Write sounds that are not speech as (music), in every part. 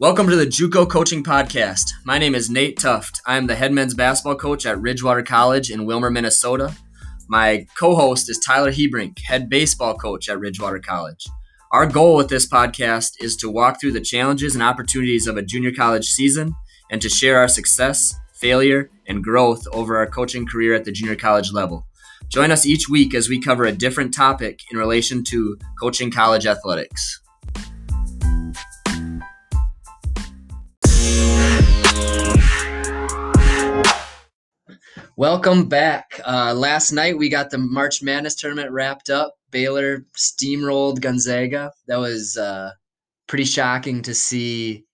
Welcome to the JUCO Coaching Podcast. My name is Nate Tuft. I am the head men's basketball coach at Ridgewater College in Willmar, Minnesota. My co-host is Tyler Hebrink, head baseball coach at Ridgewater College. Our goal with this podcast is to walk through the challenges and opportunities of a junior college season and to share our success, failure, and growth over our coaching career at the junior college level. Join us each week as we cover a different topic in relation to coaching college athletics. Welcome back. Uh, last night we got the March Madness tournament wrapped up. Baylor steamrolled Gonzaga. That was uh, pretty shocking to see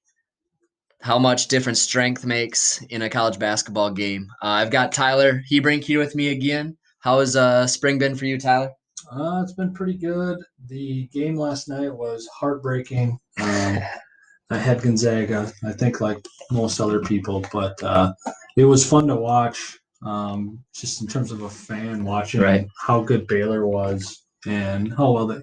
how much different strength makes in a college basketball game. Uh, I've got Tyler Hebrink here with me again. How has uh, spring been for you, Tyler? Uh, it's been pretty good. The game last night was heartbreaking. Um, I had Gonzaga, I think, like most other people, but uh, it was fun to watch um, just in terms of a fan watching Right. how good Baylor was and how well they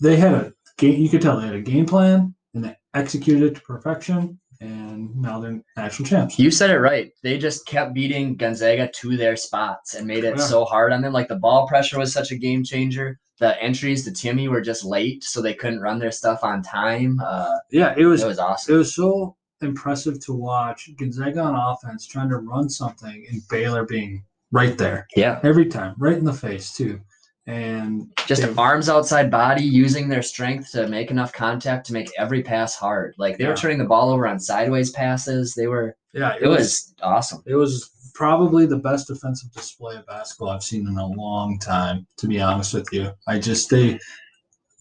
they had a game. You could tell they had a game plan and they executed it to perfection. And now they're national champs. You said it right. They just kept beating Gonzaga to their spots and made it Yeah. so hard on them. Like the ball pressure was such a game changer. The entries to Timme were just late, so they couldn't run their stuff on time. Uh, Yeah, it was it was awesome. it was so impressive to watch Gonzaga on offense trying to run something and Baylor being right there Yeah, every time, right in the face too. And just they- arms outside body, using their strength to make enough contact to make every pass hard. Like they were turning the ball over on sideways passes. They were. yeah, It was awesome. it was probably the best defensive display of basketball I've seen in a long time. To be honest with you, I just they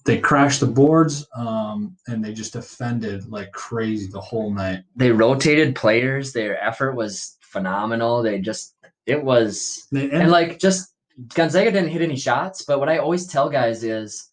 they crashed the boards um, and they just defended like crazy the whole night. They rotated players. Their effort was phenomenal. They just. It was. And, and like just Gonzaga didn't hit any shots, but what I always tell guys is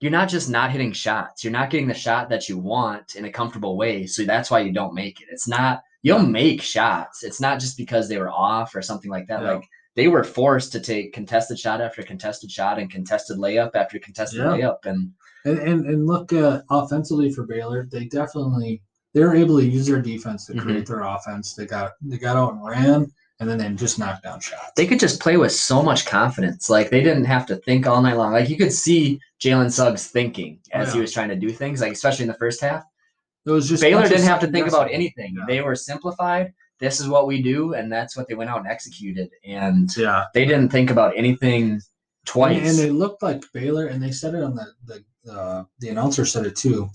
you're not just not hitting shots. You're not getting the shot that you want in a comfortable way. So that's why you don't make it. It's not you'll make shots. It's not just because they were off or something like that. Yeah. Like they were forced to take contested shot after contested shot and contested layup after contested Yeah. layup. And And and, and look uh, offensively for Baylor, they definitely they were able to use their defense to Mhm. create their offense. They got they got out and ran, and then they just knocked down shots. they could just play with so much confidence. Like they didn't have to think all night long. Like you could see Jalen Suggs thinking as he was trying to do things, like especially in the first half. it was just Baylor didn't have to think about anything. Yeah. They were simplified. This is what we do, and that's what they went out and executed. And Yeah, they didn't think about anything twice. And, and they looked like Baylor, and they said it on the the uh, the announcer said it too.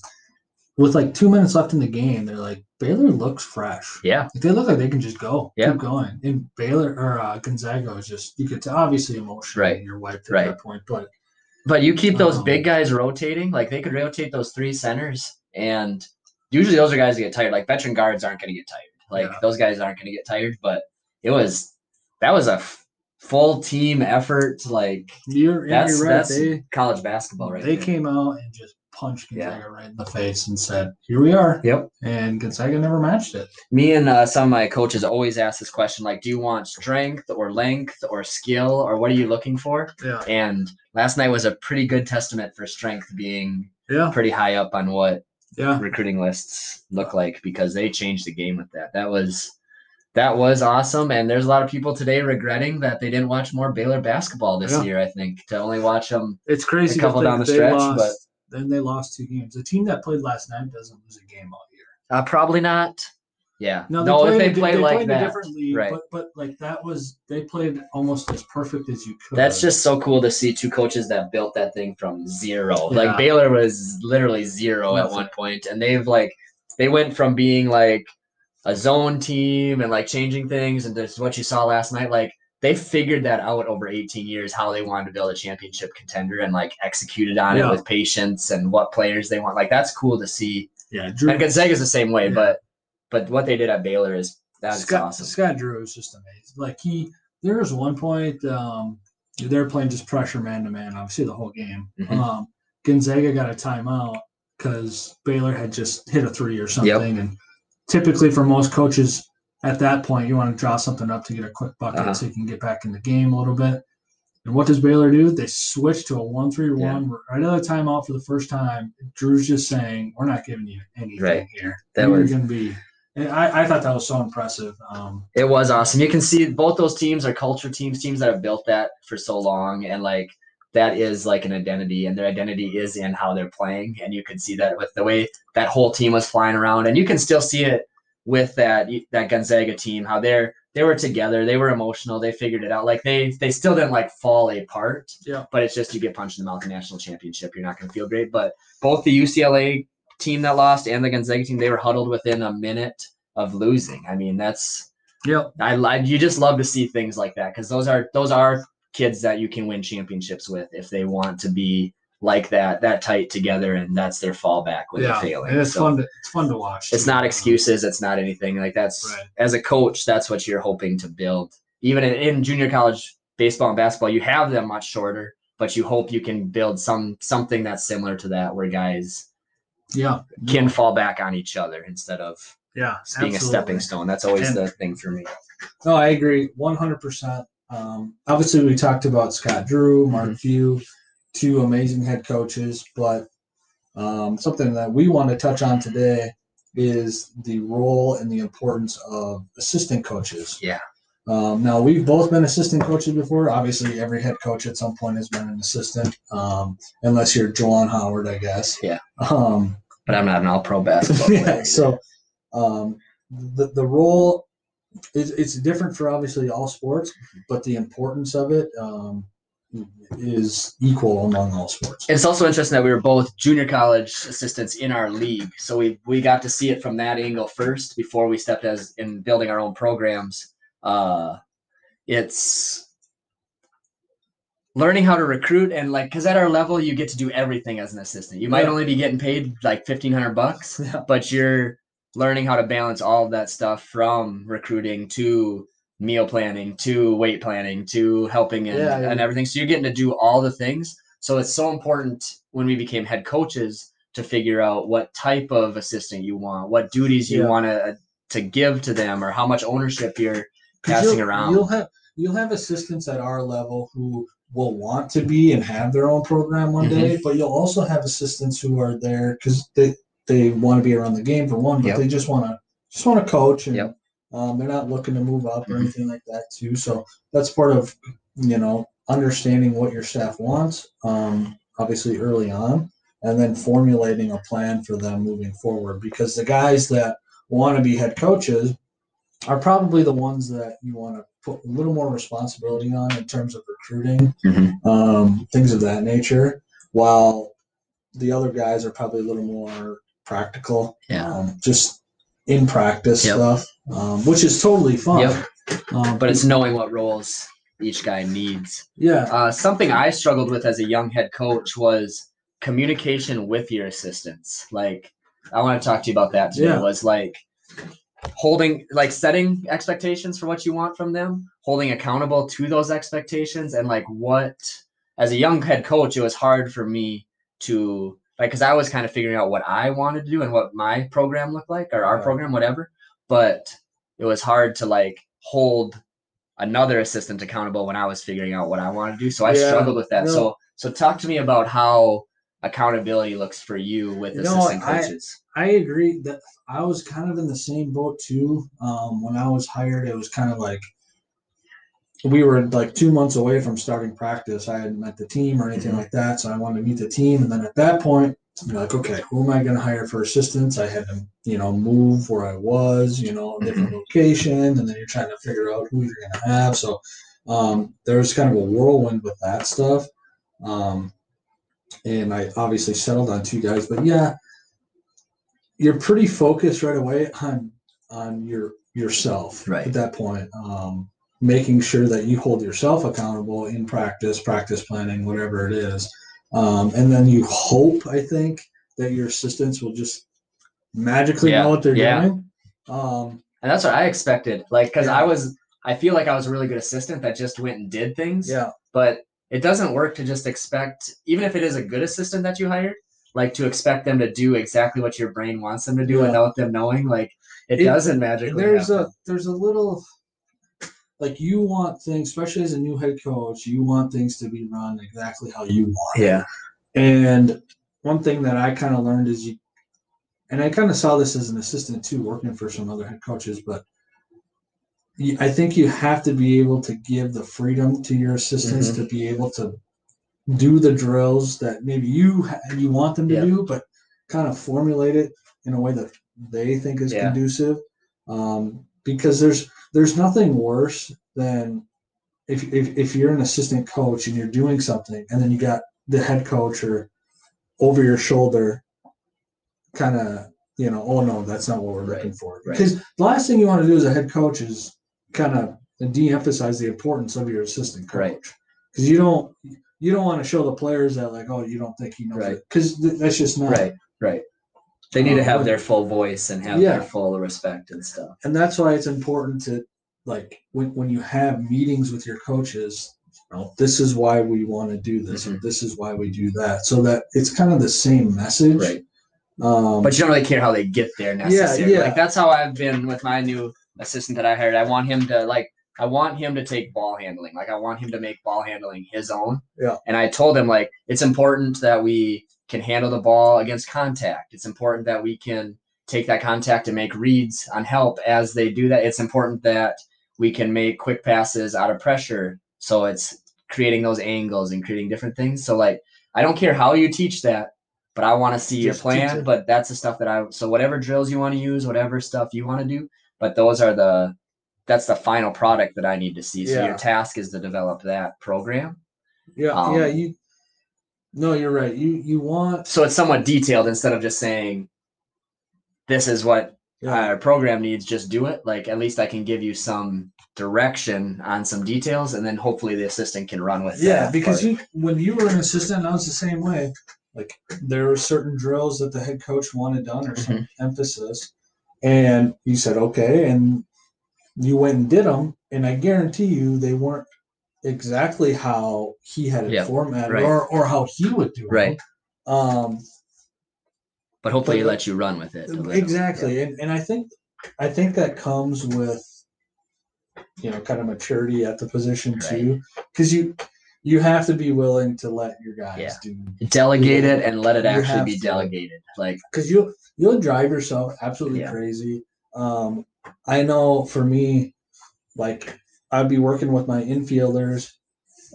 With like two minutes left in the game, they're like Baylor looks fresh. yeah, Like, they look like they can just go, Yeah. keep going. And Baylor or uh, Gonzaga is just you could tell obviously emotional. Right. You're wiped at Right. that point, but but you keep those Um, big guys rotating. Like they could rotate those three centers, and usually those are guys that get tired. Like veteran guards aren't going to get tired. Like Yeah. those guys aren't going to get tired. But it was that was a f- full team effort. Like you're, that's you're right. that's They college basketball right they there. came out and just punched Yeah. Gonzaga right in the face and said, "Here we are." Yep. And Gonzaga never matched it. me and uh, some of my coaches always ask this question like do you want strength or length or skill or what are you looking for Yeah. and last night was a pretty good testament for strength being Yeah. pretty high up on what Yeah. recruiting lists look like because they changed the game with that that was that was awesome and there's a lot of people today regretting that they didn't watch more baylor basketball this Yeah. year i think to only watch them It's crazy. A couple down the stretch, lost, but- then they lost two games. The team that played last night doesn't lose a game all year. uh, probably not yeah No, no, they if played, they play they like played in a that different league, right. but but like that was they played almost as perfect as you could. That's just so cool to see two coaches that built that thing from zero. Yeah. Like Baylor was literally zero at one point, and they've like they went from being like a zone team and like changing things, and this is what you saw last night. Like they figured that out over 18 years how they wanted to build a championship contender and like executed on Yeah. it with patience and what players they want. Like that's cool to see. yeah. Drew, And Gonzaga's the same way, Yeah. but but what they did at Baylor is that's Scott, awesome. Scott Drew is just amazing. Like he, there was one point um, they're playing just pressure man to man, obviously the whole game. Mhm. Um, Gonzaga got a timeout because Baylor had just hit a three or something, and typically for most coaches at that point, you want to draw something up to get a quick bucket Uh-huh. so you can get back in the game a little bit. And what does Baylor do? They switch to a one-three-one right out of the timeout for the first time. Drew's just saying, "We're not giving you anything Right. here. That You're was- going to be." And I, I thought that was so impressive. Um, It was awesome. You can see both those teams are culture teams, teams that have built that for so long, and like that is like an identity, and their identity is in how they're playing, and you can see that with the way that whole team was flying around, and you can still see it with that that Gonzaga team, how they're they were together, they were emotional, they figured it out. Like they they still didn't like fall apart. Yeah. But it's just you get punched in the mouth in national championship, you're not going to feel great. But both the UCLA team that lost and the Gonzaga team, they were huddled within a minute of losing. I mean, that's yep. I, I you just love to see things like that because those are those are kids that you can win championships with if they want to be like that that tight together and that's their fallback when Yeah, they're failing. and it's So fun to it's fun to watch. it's not excuses. It's not anything like that's Right. as a coach. That's what you're hoping to build. Even in, in junior college baseball and basketball, you have them much shorter, but you hope you can build some something that's similar to that where guys Yeah, can fall back on each other instead of yeah, being a stepping stone. That's always And- the thing for me. No, I agree, one hundred percent. Um, obviously, we talked about Scott Drew, Mark Mhm. Few, two amazing head coaches, but um, something that we want to touch on today is the role and the importance of assistant coaches. Yeah. Um, now we've both been assistant coaches before. Obviously, every head coach at some point has been an assistant, um, unless you're Juwan Howard, I guess. Yeah. Um, But I'm not an all pro basketball (laughs) player. yeah. So, um, the the role is it's different for obviously all sports, but the importance of it um, is equal among all sports. It's also interesting that we were both junior college assistants in our league, so we we got to see it from that angle first before we stepped as in building our own programs. Uh, it's learning how to recruit and like because at our level you get to do everything as an assistant. You might Yeah. only be getting paid like fifteen hundred bucks, (laughs) Yeah. but you're learning how to balance all of that stuff from recruiting to meal planning to weight planning to helping and, Yeah, and everything. So you're getting to do all the things. So it's so important when we became head coaches to figure out what type of assistant you want, what duties you Yeah. want to to give to them, or how much ownership you're passing you'll, around. You'll have you'll have assistants at our level who will want to be and have their own program one Mm-hmm. day, but you'll also have assistants who are there because they they want to be around the game for one, but Yep. they just want to just want to coach and Yep. um, they're not looking to move up or Mhm. anything like that too. So that's part of you know understanding what your staff wants, um, obviously early on, and then formulating a plan for them moving forward. Because the guys that want to be head coaches are probably the ones that you want to put a little more responsibility on in terms of recruiting, Mhm. um, things of that nature, while the other guys are probably a little more practical, Yeah. um, just in practice Yep. stuff, um, which is totally fun. Yep. Um, But it's knowing what roles each guy needs. yeah, Uh, something I struggled with as a young head coach was communication with your assistants. Like, I want to talk to you about that today. Yeah. Was like holding, like, setting expectations for what you want from them, holding accountable to those expectations, and like what, as a young head coach, it was hard for me to like because I was kind of figuring out what I wanted to do and what my program looked like or our Right. program, whatever. But it was hard to like hold another assistant accountable when I was figuring out what I wanted to do. So I Yeah, struggled with that. So so talk to me about how accountability looks for you with You know, assistant I- coaches. I agree that I was kind of in the same boat too. Um, when I was hired, it was kind of like we were like two months away from starting practice. I hadn't met the team or anything Mhm. like that, so I wanted to meet the team. And then at that point, you're like, okay, who am I going to hire for assistance? I had to, you know, move where I was, you know, a different location, and then you're trying to figure out who you're going to have. So um, there was kind of a whirlwind with that stuff. Um, and I obviously settled on two guys, but yeah, you're pretty focused right away on on your yourself Right. at that point. Um, making sure that you hold yourself accountable in practice, practice planning, whatever it is, um, and then you hope, I think, that your assistants will just magically Yeah, know what they're yeah. doing. Um, And that's what I expected. Like, because Yeah. I was, I feel like I was a really good assistant that just went and did things. yeah, But it doesn't work to just expect, even if it is a good assistant that you hired, like to expect them to do exactly what your brain wants them to do Yeah. without them knowing. Like, it, It- doesn't magically. there's happen. a there's a little like you want things, especially as a new head coach, you want things to be run exactly how you want. Yeah. And one thing that I kind of learned is you, and I kind of saw this as an assistant too, working for some other head coaches, but I think you have to be able to give the freedom to your assistants Mm-hmm. to be able to do the drills that maybe you ha- you want them to do, but kind of formulate it in a way that they think is Yeah. conducive. Um, because there's there's nothing worse than if, if if you're an assistant coach and you're doing something and then you got the head coach or over your shoulder kind of you know oh no that's not what we're looking for right. because the last thing you want to do as a head coach is kind of de-emphasize the importance of your assistant coach Right. because you don't you don't want to show the players that like oh you don't think he knows Right. because th- that's just not Right. Right. They need to have Um, their full voice and have Yeah. their full respect and stuff. and that's why it's important to like when, when you have meetings with your coaches you know, this is why we want to do this or Mhm. this is why we do that so that it's kind of the same message Right. um But you don't really care how they get there necessarily. yeah. Like that's how I've been with my new assistant that I hired. I want him to like I want him to take ball handling. Like I want him to make ball handling his own. Yeah. And I told him like it's important that we can handle the ball against contact. It's important that we can take that contact and make reads on help as they do that. It's important that we can make quick passes out of pressure. So it's creating those angles and creating different things. So like I don't care how you teach that, but I want to see your Just teach plan. But that's the stuff that I so whatever drills you want to use, whatever stuff you want to do, but those are the that's the final product that I need to see. So Yeah. your task is to develop that program. yeah um, yeah you no you're right you you want So it's somewhat detailed instead of just saying this is what yeah, our program needs, just do it. Like at least I can give you some direction on some details and then hopefully the assistant can run with it. yeah because you when you were an assistant i was the same way like there were certain drills that the head coach wanted done or some Mm-hmm. emphasis and you said okay and you went and did them and i guarantee you they weren't exactly how he had it formatted right. or, or how he would do Right. it Right. um but hopefully but- it lets you run with it. exactly and, and i think i think that comes with you know kind of maturity at the position Right. too because you you have to be willing to let your guys Yeah. do Delegate it and let it You actually be to. delegated. Like because you'll you'll drive yourself absolutely Yeah. crazy um i know for me like i'd be working with my infielders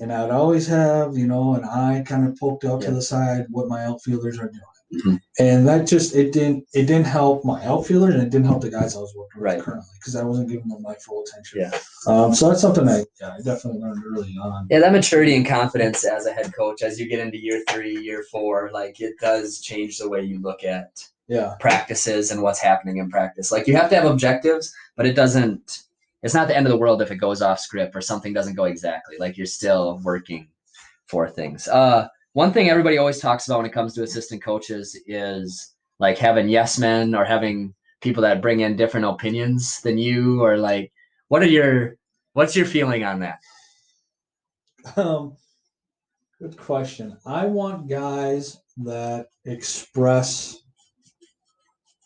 and i'd always have you know an eye kind of poked out to the side what my outfielders are doing Mhm. and that just it didn't it didn't help my outfielders and it didn't help the guys i was working with currently because i wasn't giving them my full attention Yeah. um so that's something i yeah, i definitely learned early on Yeah, that maturity and confidence as a head coach, as you get into year three, year four, like it does change the way you look at yeah practices and what's happening in practice. Like you have to have objectives, but it doesn't, it's not the end of the world if it goes off script or something doesn't go exactly. Like you're still working for things. Uh, one thing everybody always talks about when it comes to assistant coaches is like having yes men or having people that bring in different opinions than you or like what are your what's your feeling on that Um, good question. I want guys that express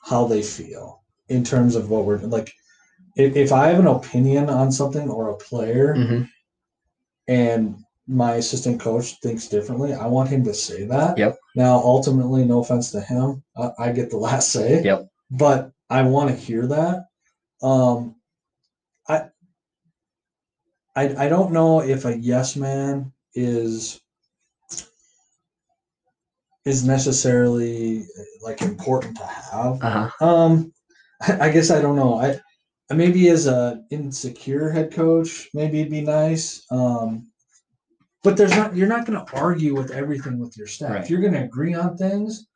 how they feel in terms of what we're like. If, if I have an opinion on something or a player mm-hmm. and my assistant coach thinks differently, I want him to say that. Yep. Now, ultimately, no offense to him, I, I get the (laughs) last say. Yep. But I want to hear that. Um, I, I, I don't know if a yes man is is necessarily like important to have. uh-huh Um, (laughs) I guess I don't know. I maybe as a insecure head coach, maybe it'd be nice. Um, but there's not. You're not going to argue with everything with your staff. Right. You're going to agree on things,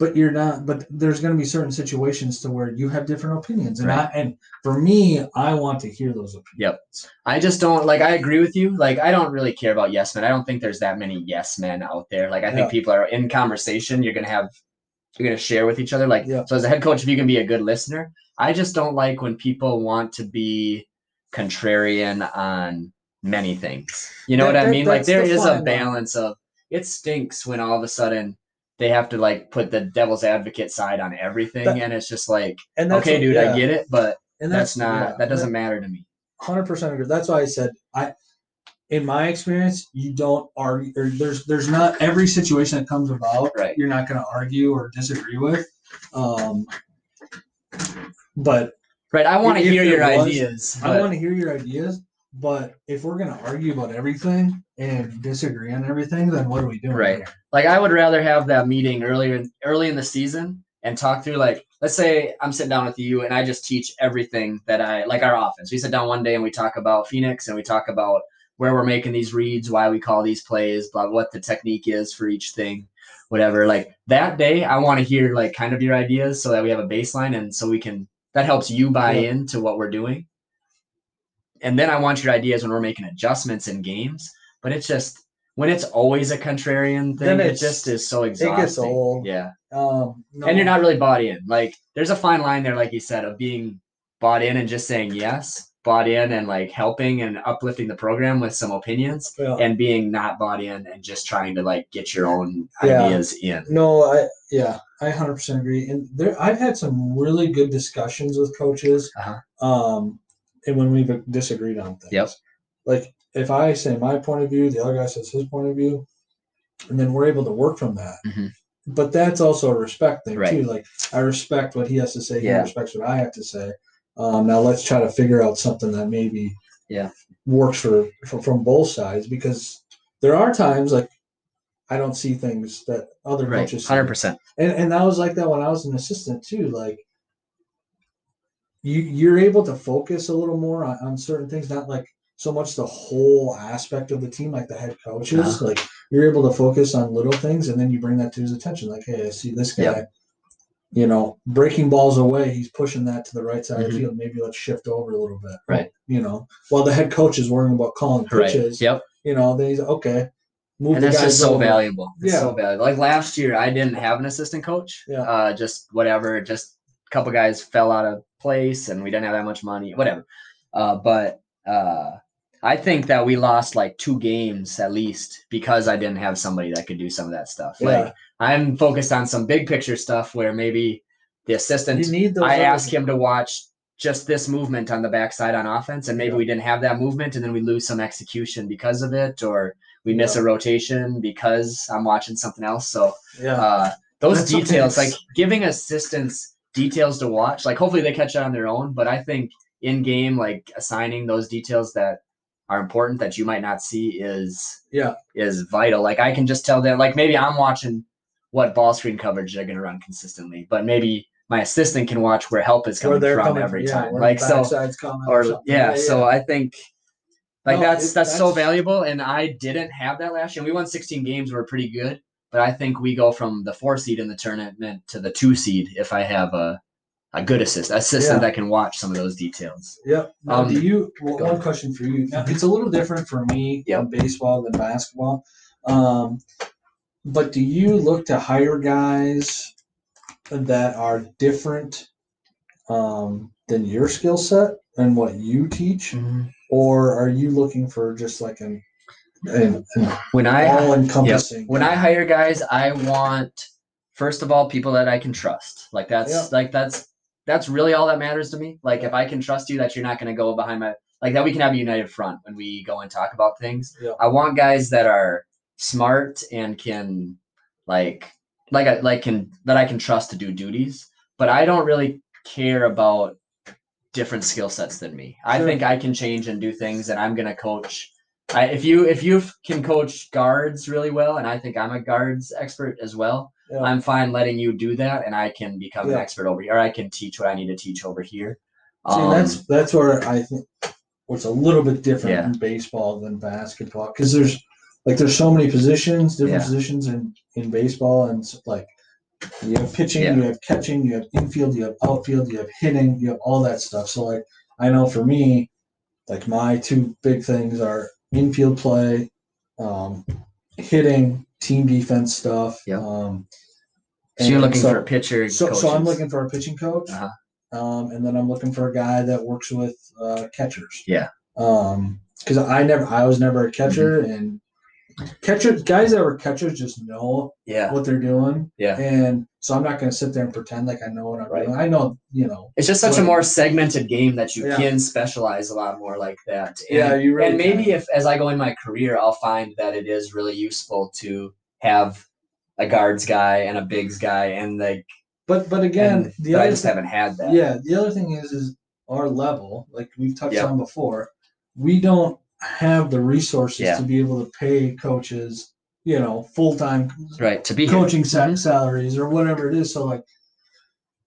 but you're not. But there's going to be certain situations to where you have different opinions, and Right. I and for me, I want to hear those opinions. Yep. I just don't like. I agree with you. Like, I don't really care about yes men. I don't think there's that many yes men out there. Like, I think Yeah. people are in conversation. You're gonna have, you're gonna share with each other. Like, Yeah. so as a head coach, if you can be a good listener, I just don't like when people want to be contrarian on many things. You know That- what I that- mean? Like, that's there the is a fine line. balance of. It stinks when all of a sudden they have to like put the devil's advocate side on everything, That- and it's just like, that's okay, dude, yeah. I get it, but And that's, not yeah, that doesn't matter to me. hundred percent agree. That's why I said I. In my experience, you don't argue. Or there's there's not every situation that comes about. Right. You're not going to argue or disagree with. Um, but Right. I want to hear your was- ideas. I want to hear your ideas. But if we're going to argue about everything and disagree on everything, then what are we doing? Right. here? like I would rather have that meeting earlier in, early in the season and talk through like let's say I'm sitting down with you and I just teach everything that I like our offense. We sit down one day and we talk about Phoenix and we talk about where we're making these reads, why we call these plays, blah what the technique is for each thing, whatever. Like that day I want to hear like kind of your ideas so that we have a baseline and so we can that helps you buy Yeah. into what we're doing. And then I want your ideas when we're making adjustments in games. But it's just when it's always a contrarian thing, it just is so exhausting. It gets old. Yeah. Um, no, And you're not really bought in. Like there's a fine line there, like you said, of being bought in and just saying yes, bought in and like helping and uplifting the program with some opinions, Yeah. and being not bought in and just trying to like get your own Yeah. ideas in. No, I yeah, I hundred percent agree. And there, I've had some really good discussions with coaches. Uh-huh. Um, when we've disagreed on things. Yep. Like if I say my point of view, the other guy says his point of view, and then we're able to work from that. Mhm. But that's also a respect thing Right. too. Like I respect what he has to say. He Yeah. respects what I have to say. Um, now let's try to figure out something that maybe Yeah. works for, for from both sides because there are times like I don't see things that other Right. coaches Hundred percent. and and that was like that when I was an assistant too. Like you you're able to focus a little more on, on certain things, not like so much the whole aspect of the team, like the head coaches. Like you're able to focus on little things, and then you bring that to his attention. Like, hey, I see this guy. Yep. You know, breaking balls away. He's pushing that to the right side of Mhm. the field. Maybe let's shift over a little bit. Right. You know, while the head coach is worrying about calling Right. pitches. Yep. You know, then he's okay. Move and the that's just so over. valuable. It's Yeah. so valuable. Like last year, I didn't have an assistant coach. Yeah. Uh, just whatever. Just a couple guys fell out of place, and we didn't have that much money. Whatever. Uh, but uh, I think that we lost like two games at least because I didn't have somebody that could do some of that stuff. Yeah. Like I'm focused on some big picture stuff where maybe the assistant You need those. I ask him to watch just this movement on the backside on offense, and maybe Yeah. we didn't have that movement, and then we lose some execution because of it, or we miss Yeah. a rotation because I'm watching something else. So Yeah. uh, those That's details, like giving assistants details to watch, like hopefully they catch it on their own. But I think in game, like assigning those details that are important that you might not see is Yeah. is vital. Like I can just tell them, like maybe I'm watching what ball screen coverage they're going to run consistently, but maybe my assistant can watch where help is coming from coming every yeah, time. Like so, coming or something. yeah, So I think like No, that's it- that's so valuable, and I didn't have that last year. We won 16 games, we are pretty good, but I think we go from the four seed in the tournament to the two seed if I have a a good assist assistant Yeah. that can watch some of those details. Yep. Now, Um, do you? Well, one ahead. question for you. Now, it's a little different for me Yep. in baseball than basketball. Um, but do you look to hire guys that are different um, than your skill set and what you teach, or are you looking for just like an, When I all encompassing? when I hire guys, I want first of all people that I can trust. Like that's Yeah. like that's that's really all that matters to me. Like if I can trust you that you're not going to go behind my like that we can have a united front when we go and talk about things. Yeah. I want guys that are smart and can like like I like can that I can trust to do duties, but I don't really care about different skill sets than me. I Sure. think I can change and do things and I'm going to coach I, if you if you can coach guards really well, and I think I'm a guards expert as well, Yeah. I'm fine letting you do that, and I can become an expert over here. Or I can teach what I need to teach over here. See, Um, that's that's where I think what's a little bit different Yeah. in baseball than basketball because there's like there's so many positions, different Yeah. positions in in baseball, and like you have pitching, Yeah. you have catching, you have infield, you have outfield, you have hitting, you have all that stuff. So like I know for me, like my two big things are infield play, um, hitting, team defense stuff. Yeah. Um, so you're looking so- for a pitcher. so, so I'm looking for a pitching coach, Uh-huh. um, and then I'm looking for a guy that works with uh, catchers. Yeah. Um, because I never, I was never a catcher, Mm-hmm. and catchers, guys that were catchers, just know Yeah. what they're doing, Yeah. and so I'm not going to sit there and pretend like I know what I'm Right. doing. I know, you know. It's just such a more segmented game that you Yeah. can specialize a lot more like that. And, Yeah, you really and maybe can. if as I go in my career, I'll find that it is really useful to have a guards guy and a bigs guy, and like But but again, the but I just thing- haven't had that. Yeah, the other thing is is our level, like we've touched Yep. on before, we don't have the resources Yeah. to be able to pay coaches, you know, full time Right. To be here. coaching sa- Mhm. salaries or whatever it is. So like,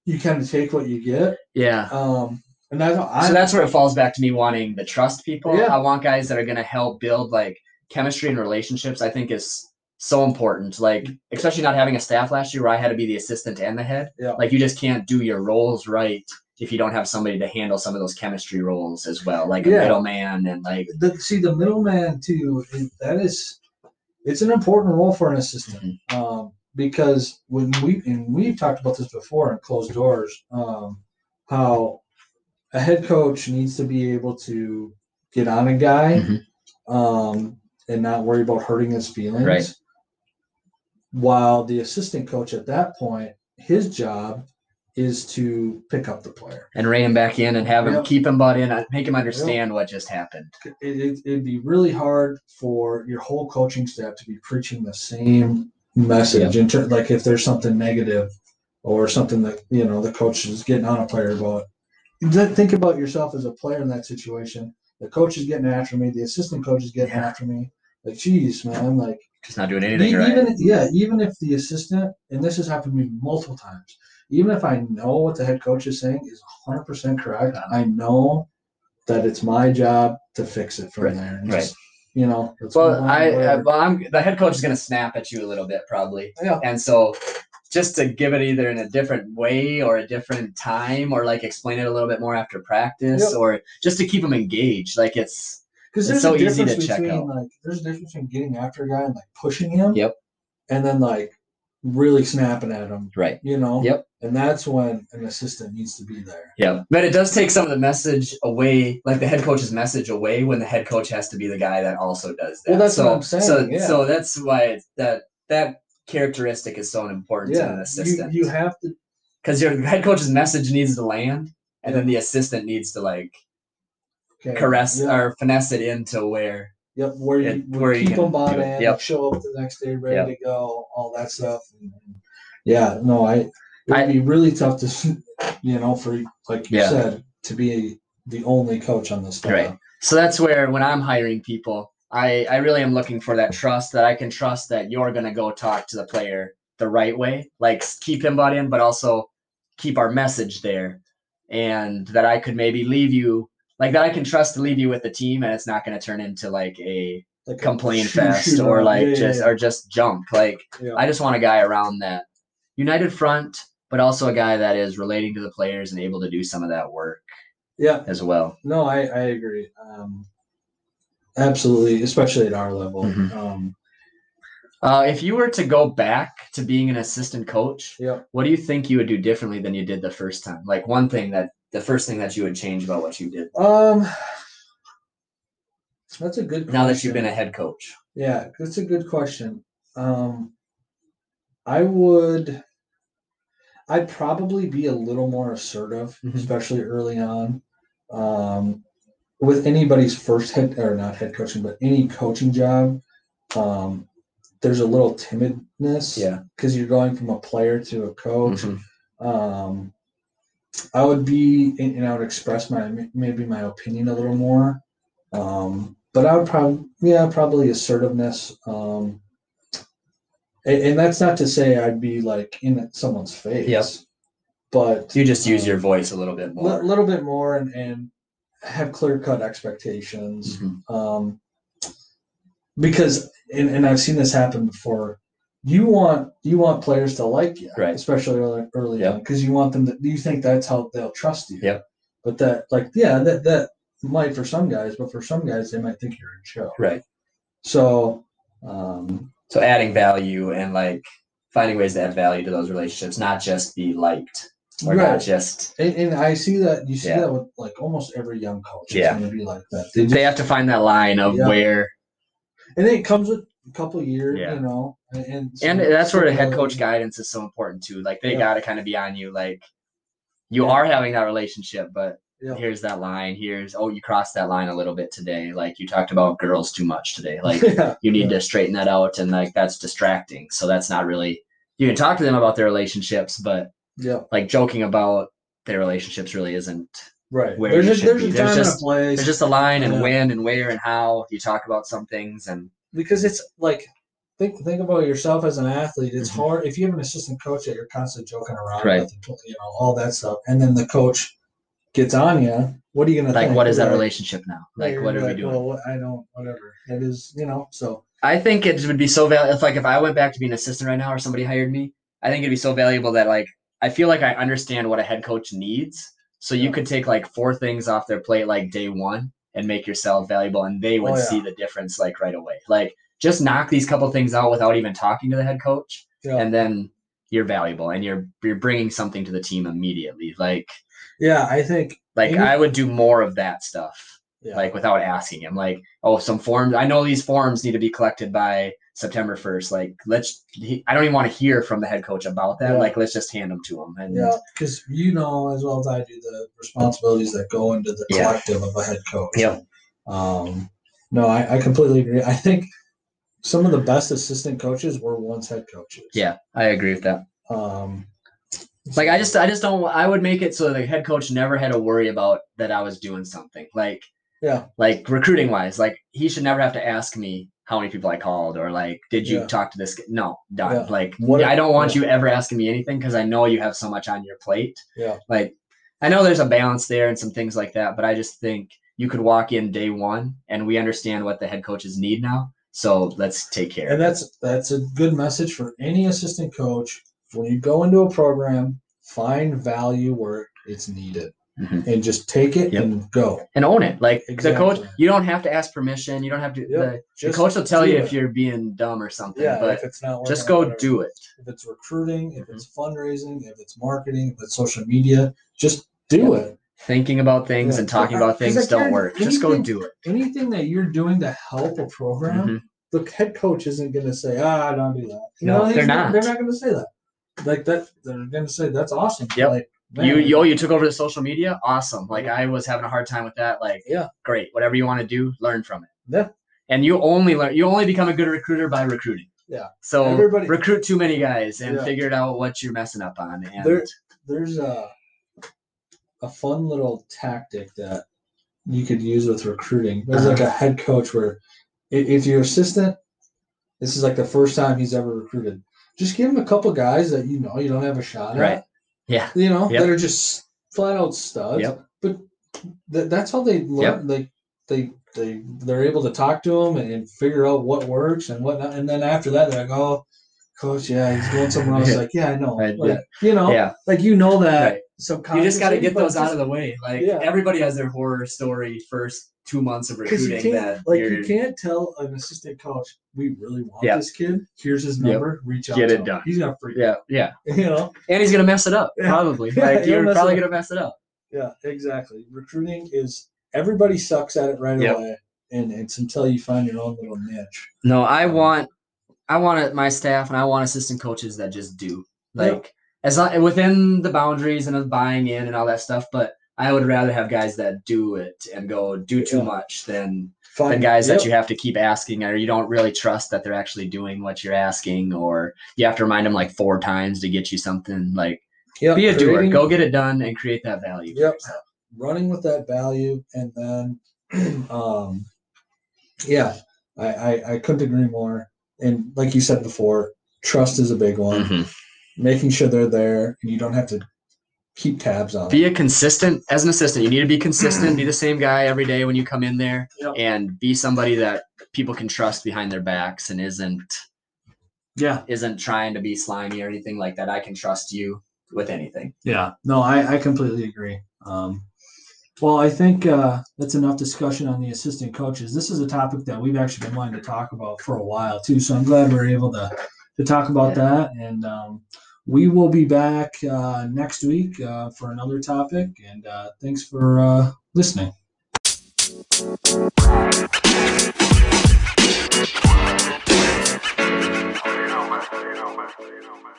you kind of take what you get. Yeah. Um, and that's I, so that's where it falls back to me wanting the trust people. Yeah. I want guys that are going to help build like chemistry and relationships. I think is so important. Like especially not having a staff last year where I had to be the assistant and the head. Yeah. Like you just can't do your roles right if you don't have somebody to handle some of those chemistry roles as well, like a middleman and like the, see the middleman too. It, that is, it's an important role for an assistant. Mm-hmm. Um, because when we and we've talked about this before in closed doors, um, how a head coach needs to be able to get on a guy, Mhm. um, and not worry about hurting his feelings. Right. While the assistant coach at that point, his job is to pick up the player. and rein him back in and have him Yep. keep him bought in, uh, make him understand what just happened. it, it, it'd be really hard for your whole coaching staff to be preaching the same message in ter- like if there's something negative or something that you know the coach is getting on a player about think about yourself as a player in that situation the coach is getting after me the assistant coach is getting Yeah. after me like geez man like Just not doing anything right. even yeah even if the assistant and this has happened to me multiple times even if i know what the head coach is saying is 100% correct i know that it's my job to fix it from Right, there right. just you know Well, I, I well, I'm the head coach is going to snap at you a little bit probably, Yeah. and so just to give it either in a different way or a different time, or like explain it a little bit more after practice, Yep. or just to keep them engaged. Like it's Because It's there's so a easy to check between out. like there's a difference between getting after a guy and like pushing him. Yep. And then like really snapping at him, right. you know. Yep. And that's when an assistant needs to be there. Yeah, but it does take some of the message away, like the head coach's message away, when the head coach has to be the guy that also does that. Well, that's so, what I'm saying, So, yeah. so that's why that that characteristic is so important to an Yeah. You, assistant. you have to. because your head coach's message needs to land, and then the assistant needs to like Okay, caress yeah, or finesse it into where. Yep. Where you, where where you keep can them bought do it. in, Yep. show up the next day ready to go, all that stuff. And, and yeah. No, I. It would I- be really tough to, s- you know, for like you Yeah. said, to be the only coach on this. staff. Right. So that's where when I'm hiring people, I I really am looking for that trust that I can trust that you're gonna go talk to the player the right way, like s- keep him bought in, but also keep our message there, and that I could maybe leave you like that I can trust to leave you with the team, and it's not gonna turn into like a Like complain (laughs) shoot- fest or like Yeah, just yeah. or just junk. Like. I just want a guy around that united front, but also a guy that is relating to the players and able to do some of that work yeah. as well. No, I, I agree. Um, absolutely, especially at our level. Mhm. Um, Uh, if you were to go back to being an assistant coach, yeah. what do you think you would do differently than you did the first time? Like one thing that the first thing that you would change about what you did Um, that's a good. now that you've been a head coach. Yeah, that's a good question. Um, I would. I'd probably be a little more assertive, Mhm. especially early on. Um, with anybody's first head or not head coaching, but any coaching job, um, there's a little timidness. Yeah. because you're going from a player to a coach. Mhm. um, I would be, and and I would express my maybe my opinion a little more. Um, but I would probably, yeah, probably assertiveness. Um, and, and that's not to say I'd be like in someone's face. Yep. But You just use your voice a little bit more, a little bit more and, and have clear cut expectations. Mhm. Um, because, and, and I've seen this happen before. You want you want players to like you, Right. Especially early, early Yep. on, because you want them to. You think that's how they'll trust you. Yep. But that, like, yeah, that that might for some guys, but for some guys, they might think you're a joke. Right. So, um, So adding value and like finding ways to add value to those relationships, not just be liked or Right. not just and, and I see that you see Yeah. that with like almost every young coach. It's Yeah. going to be like that. They just, they have to find that line of Yeah. where and it comes with a couple years, Yeah. you know, and and, and that's where the head coach guidance is so important too. Like they Yeah. got to kind of be on you. Like you Yeah. are having that relationship, but Yeah. here's that line. Here's oh, you crossed that line a little bit today. Like you talked about girls too much today. Like (laughs) you need to straighten that out, and like that's distracting. So that's not really. You can talk to them about their relationships, but yeah, like joking about their relationships really isn't. right. where there's a, there's be. a There's just- and a place. There's just a line and Yeah. when and where and how you talk about some things and because it's like think think about yourself as an athlete. It's Mhm. hard if you have an assistant coach that you're constantly joking around Right. with, you know, all that stuff, and then the coach gets on you. What are you gonna like think? what is that like, relationship now? Like what are we doing? Well, what, I don't. Whatever it is, you know. So I think it would be so valuable if like if I went back to being an assistant right now or somebody hired me, I think it'd be so valuable that like I feel like I understand what a head coach needs. So you Yeah. could take like four things off their plate like day one and make yourself valuable and they would Oh, yeah. see the difference like right away. Like just knock these couple things out without even talking to the head coach yeah, and then you're valuable and you're you're bringing something to the team immediately. Like yeah. I think like Any- I would do more of that stuff yeah, like without asking him like oh some forms i know these forms need to be collected by september 1st like let's he, i don't even want to hear from the head coach about that Yeah. like let's just hand them to him and yeah, because you know as well as I do the responsibilities that go into the Yeah. collective of a head coach. Yep. Um, no, I, I completely agree. I think some of the best assistant coaches were once head coaches. yeah i agree with that Um, like i just i just don't i would make it so the head coach never had to worry about that i was doing something like Yeah. like recruiting wise like he should never have to ask me how many people i called or like did you Yeah. talk to this guy? no done Yeah. like What- i don't want you ever asking me anything because i know you have so much on your plate Yeah. like i know there's a balance there and some things like that but i just think you could walk in day one and we understand what the head coaches need now so let's take care and that's that's a good message for any assistant coach. When you go into a program, find value where it's needed, Mhm. and just take it Yep. and go. and own it like the coach you don't have to ask permission you don't have to Yep. the, the coach will tell you it. if you're being dumb or something yeah, but if it's not working, just go whatever. do it If it's recruiting, if Mhm. it's fundraising, if it's marketing, if it's social media, just do it. Thinking about things Yeah. and talking about about 'cause I things don't work just go do it Anything that you're doing to help a program, Mhm. the head coach isn't going to say, "Ah, don't do that." You No, know, they're not. They're not going to say that. Like that, they're going to say, "That's awesome." Yep. Like, you man, yo you took over the social media awesome like i was having a hard time with that like Yeah. great whatever you want to do learn from it Yeah. and you only learn you only become a good recruiter by recruiting Yeah. so Everybody- recruit too many guys and Yeah. figure out what you're messing up on and There- there's a a fun little tactic that you could use with recruiting. There's like a head coach where if your assistant, this is like the first time he's ever recruited, just give him a couple guys that you know you don't have a shot Right. at. yeah You know Yep. that are just flat out studs. Yep. But th- that's how they learn. They they they they're able to talk to them and, and figure out what works and whatnot. And then after that, they're like, oh. Coach, yeah, he's going somewhere else. Like, yeah, I know. Right, Like, yeah. You know, yeah like you know that Right. Subconsciously. you just got to get those out of the way like Yeah. everybody has their horror story first two months of recruiting you that like you're can't tell an assistant coach we really want Yeah. this kid. Here's his Yep. number. Reach out. Get to it him. done. He's gonna freak. yeah (laughs) yeah You know. and he's gonna mess it up Yeah. probably (laughs) Yeah, like you're probably gonna mess it up Yeah, exactly. Recruiting is everybody sucks at it right Yep. away, and it's until you find your own little niche. No, I Um, want, I want my staff and I want assistant coaches that just do like as long within the boundaries and of buying in and all that stuff. But I would rather have guys that do it and go do too Yeah. much than than guys yep. that you have to keep asking or you don't really trust that they're actually doing what you're asking or you have to remind them like four times to get you something. Like Yep, be a doer, go get it done and create that value. Yep. running with that value and then (clears throat) um yeah I, I i couldn't agree more and like you said before trust is a big one Mhm. Making sure they're there and you don't have to keep tabs on Be them. a consistent as an assistant. You need to be consistent. be the (clears throat) same guy every day when you come in there, Yep. and be somebody that people can trust behind their backs and isn't yeah isn't trying to be slimy or anything like that. I can trust you with anything. yeah no i i completely agree um well i think uh that's enough discussion on the assistant coaches this is a topic that we've actually been wanting to talk about for a while too so i'm glad we're able to to talk about that and um we will be back uh, next week uh, for another topic. And uh, thanks for uh, listening. You know, man. You know, man. You know, man.